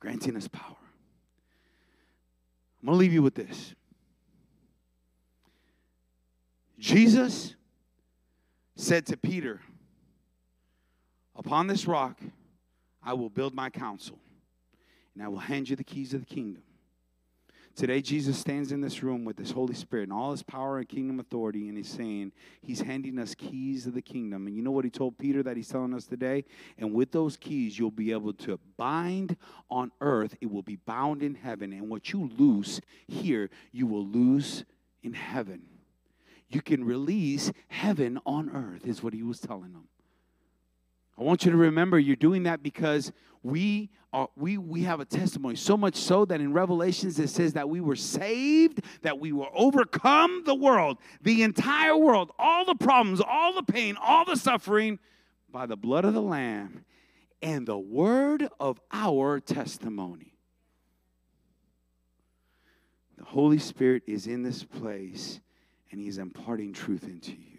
granting us power. I'm going to leave you with this. Jesus said to Peter, Upon this rock I will build my council, and I will hand you the keys of the kingdom. Today, Jesus stands in this room with His Holy Spirit and all His power and kingdom authority, and He's saying, He's handing us keys of the kingdom. And you know what He told Peter that He's telling us today? And with those keys, you'll be able to bind on earth, it will be bound in heaven. And what you loose here, you will lose in heaven. You can release heaven on earth, is what He was telling them. I want you to remember you're doing that because we are we we have a testimony. So much so that in revelations it says that we were saved that we will overcome the world the entire world all the problems all the pain all the suffering by the blood of the lamb and the word of our testimony. The holy spirit is in this place and he's imparting truth into you.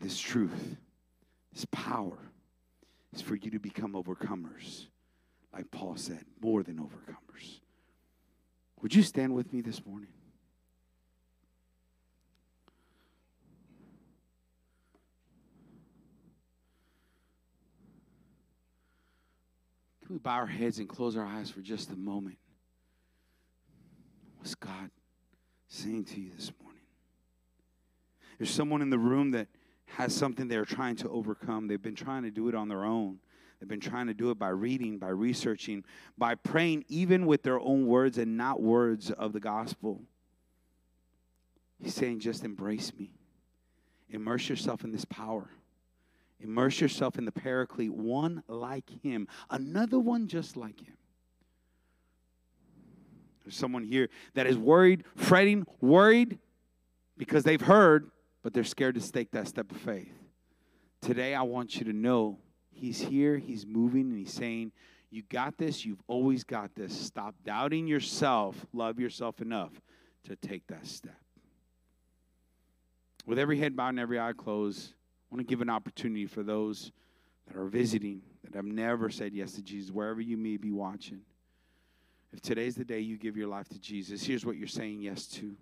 This truth his power is for you to become overcomers, like Paul said, more than overcomers. Would you stand with me this morning? Can we bow our heads and close our eyes for just a moment? What's God saying to you this morning? There's someone in the room that has something they're trying to overcome. They've been trying to do it on their own. They've been trying to do it by reading, by researching, by praying, even with their own words and not words of the gospel. He's saying, just embrace me. Immerse yourself in this power. Immerse yourself in the paraclete, one like him, another one just like him. There's someone here that is worried, fretting, worried because they've heard, but they're scared to take that step of faith. Today, I want you to know He's here, He's moving, and He's saying, You got this, you've always got this. Stop doubting yourself, love yourself enough to take that step. With every head bowed and every eye closed, I want to give an opportunity for those that are visiting that have never said yes to Jesus, wherever you may be watching. If today's the day you give your life to Jesus, here's what you're saying yes to. You're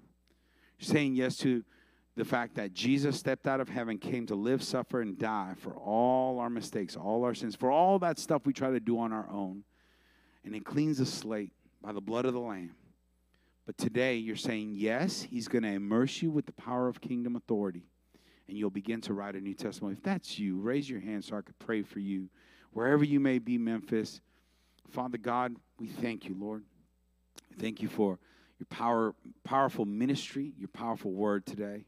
saying yes to the fact that Jesus stepped out of heaven, came to live, suffer, and die for all our mistakes, all our sins, for all that stuff we try to do on our own. And it cleans the slate by the blood of the Lamb. But today you're saying, yes, He's going to immerse you with the power of kingdom authority. And you'll begin to write a new testimony. If that's you, raise your hand so I could pray for you. Wherever you may be, Memphis, Father God, we thank you, Lord. Thank you for your power, powerful ministry, your powerful word today.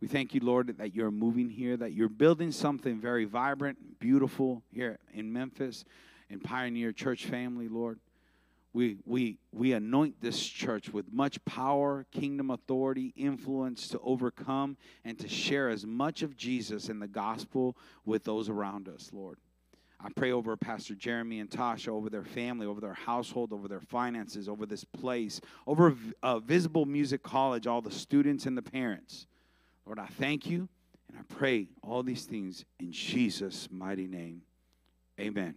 We thank you, Lord, that you're moving here, that you're building something very vibrant, beautiful here in Memphis, in Pioneer Church family, Lord. We, we, we anoint this church with much power, kingdom authority, influence to overcome and to share as much of Jesus and the gospel with those around us, Lord. I pray over Pastor Jeremy and Tasha, over their family, over their household, over their finances, over this place, over uh, Visible Music College, all the students and the parents. Lord, I thank you and I pray all these things in Jesus' mighty name. Amen.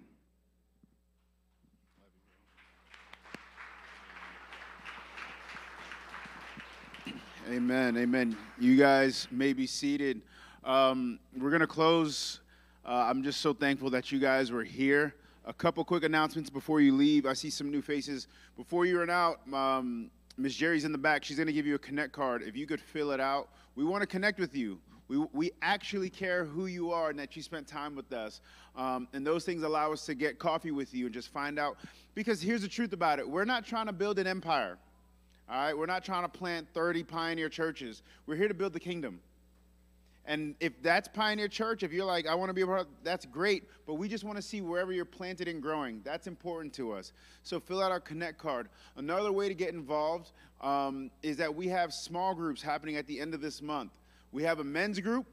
Amen. Amen. You guys may be seated. Um, we're going to close. Uh, I'm just so thankful that you guys were here. A couple quick announcements before you leave. I see some new faces. Before you run out, um, Miss Jerry's in the back. She's going to give you a connect card. If you could fill it out, we want to connect with you. We, we actually care who you are and that you spent time with us. Um, and those things allow us to get coffee with you and just find out. Because here's the truth about it we're not trying to build an empire. All right, we're not trying to plant 30 pioneer churches. We're here to build the kingdom. And if that's Pioneer Church, if you're like, I want to be a part of, that's great. But we just want to see wherever you're planted and growing. That's important to us. So fill out our Connect card. Another way to get involved um, is that we have small groups happening at the end of this month. We have a men's group,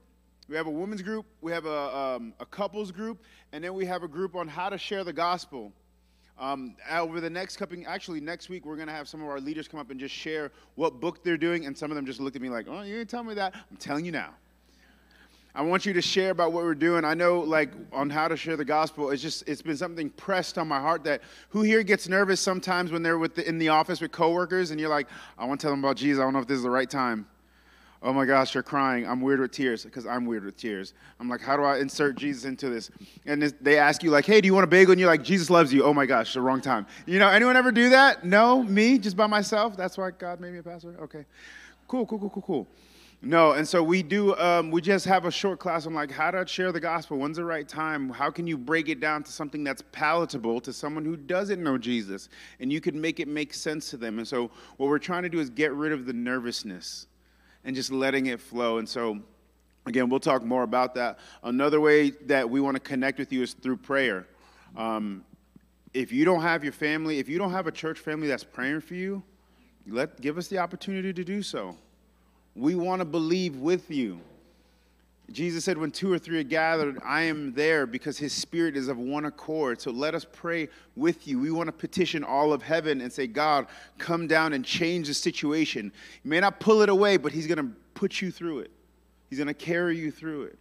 we have a women's group, we have a, um, a couples group, and then we have a group on how to share the gospel. Um, over the next couple, actually next week, we're gonna have some of our leaders come up and just share what book they're doing, and some of them just looked at me like, "Oh, you didn't tell me that." I'm telling you now. I want you to share about what we're doing. I know, like, on how to share the gospel, it's just, it's been something pressed on my heart that who here gets nervous sometimes when they're with the, in the office with coworkers and you're like, I want to tell them about Jesus. I don't know if this is the right time. Oh my gosh, you're crying. I'm weird with tears because I'm weird with tears. I'm like, how do I insert Jesus into this? And they ask you, like, hey, do you want a bagel? And you're like, Jesus loves you. Oh my gosh, the wrong time. You know, anyone ever do that? No, me, just by myself. That's why God made me a pastor. Okay, cool, cool, cool, cool, cool. No, and so we do. Um, we just have a short class on like how to share the gospel. When's the right time? How can you break it down to something that's palatable to someone who doesn't know Jesus, and you can make it make sense to them. And so what we're trying to do is get rid of the nervousness, and just letting it flow. And so, again, we'll talk more about that. Another way that we want to connect with you is through prayer. Um, if you don't have your family, if you don't have a church family that's praying for you, let give us the opportunity to do so. We want to believe with you. Jesus said, When two or three are gathered, I am there because his spirit is of one accord. So let us pray with you. We want to petition all of heaven and say, God, come down and change the situation. You may not pull it away, but he's going to put you through it, he's going to carry you through it.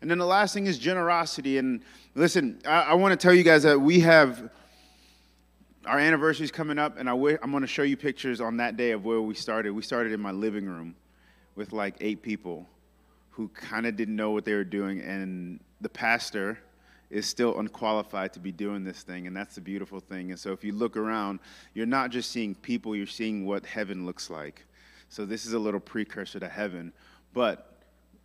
And then the last thing is generosity. And listen, I, I want to tell you guys that we have our anniversary is coming up, and I w- I'm going to show you pictures on that day of where we started. We started in my living room with like eight people who kind of didn't know what they were doing, and the pastor is still unqualified to be doing this thing, and that's the beautiful thing. And so if you look around, you're not just seeing people, you're seeing what heaven looks like. So this is a little precursor to heaven. But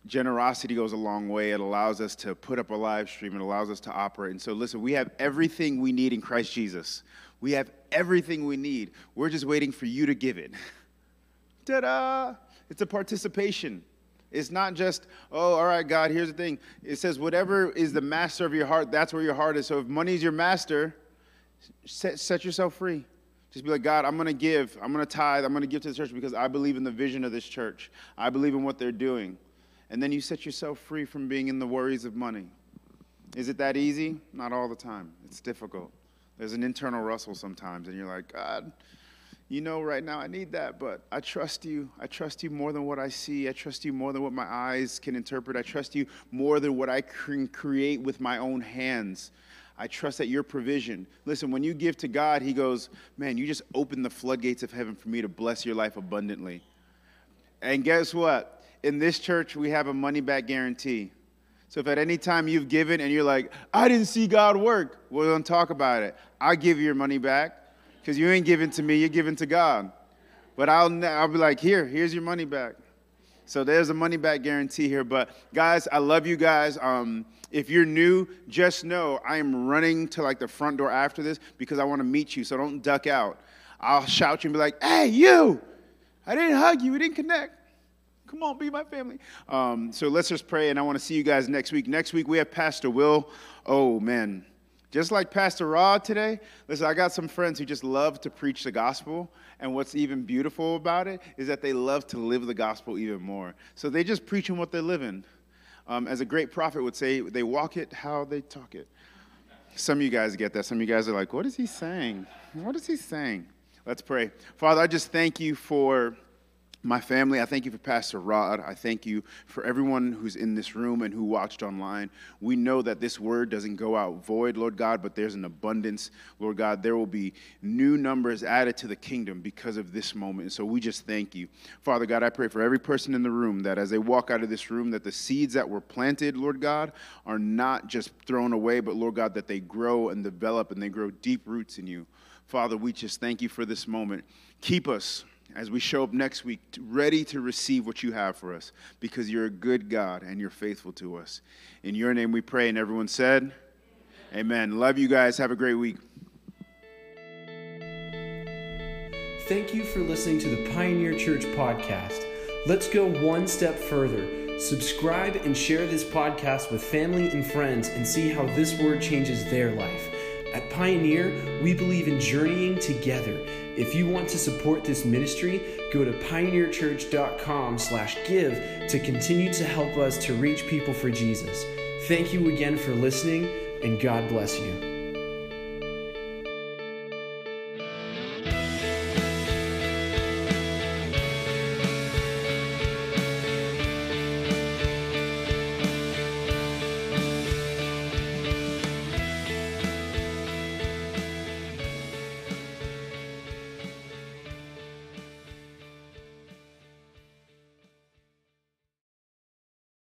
generosity goes a long way. It allows us to put up a live stream, it allows us to operate. And so, listen, we have everything we need in Christ Jesus. We have everything we need. We're just waiting for you to give it. [LAUGHS] Ta da! It's a participation. It's not just, oh, all right, God, here's the thing. It says, whatever is the master of your heart, that's where your heart is. So if money is your master, set, set yourself free. Just be like, God, I'm going to give. I'm going to tithe. I'm going to give to the church because I believe in the vision of this church. I believe in what they're doing. And then you set yourself free from being in the worries of money. Is it that easy? Not all the time. It's difficult. There's an internal rustle sometimes, and you're like, God, you know, right now I need that, but I trust you. I trust you more than what I see. I trust you more than what my eyes can interpret. I trust you more than what I can create with my own hands. I trust that your provision. Listen, when you give to God, He goes, Man, you just open the floodgates of heaven for me to bless your life abundantly. And guess what? In this church, we have a money back guarantee. So if at any time you've given and you're like, I didn't see God work, we're to talk about it. I'll give you your money back because you ain't giving to me, you're giving to God. But I'll, I'll be like, here, here's your money back. So there's a money back guarantee here. But guys, I love you guys. Um, if you're new, just know I am running to like the front door after this because I want to meet you. So don't duck out. I'll shout you and be like, hey, you! I didn't hug you, we didn't connect. Come on, be my family. Um, so let's just pray, and I want to see you guys next week. Next week, we have Pastor Will. Oh, man. Just like Pastor Rod today, listen, I got some friends who just love to preach the gospel. And what's even beautiful about it is that they love to live the gospel even more. So they just preach in what they're living. Um, as a great prophet would say, they walk it how they talk it. Some of you guys get that. Some of you guys are like, what is he saying? What is he saying? Let's pray. Father, I just thank you for my family, I thank you for Pastor Rod. I thank you for everyone who's in this room and who watched online. We know that this word doesn't go out void, Lord God, but there's an abundance. Lord God, there will be new numbers added to the kingdom because of this moment. And so we just thank you. Father God, I pray for every person in the room that as they walk out of this room, that the seeds that were planted, Lord God, are not just thrown away, but Lord God, that they grow and develop and they grow deep roots in you. Father, we just thank you for this moment. Keep us as we show up next week, ready to receive what you have for us because you're a good God and you're faithful to us. In your name we pray, and everyone said, Amen. Love you guys. Have a great week. Thank you for listening to the Pioneer Church podcast. Let's go one step further. Subscribe and share this podcast with family and friends and see how this word changes their life. At Pioneer, we believe in journeying together if you want to support this ministry, go to pioneerchurch.com/give to continue to help us to reach people for Jesus. Thank you again for listening, and God bless you.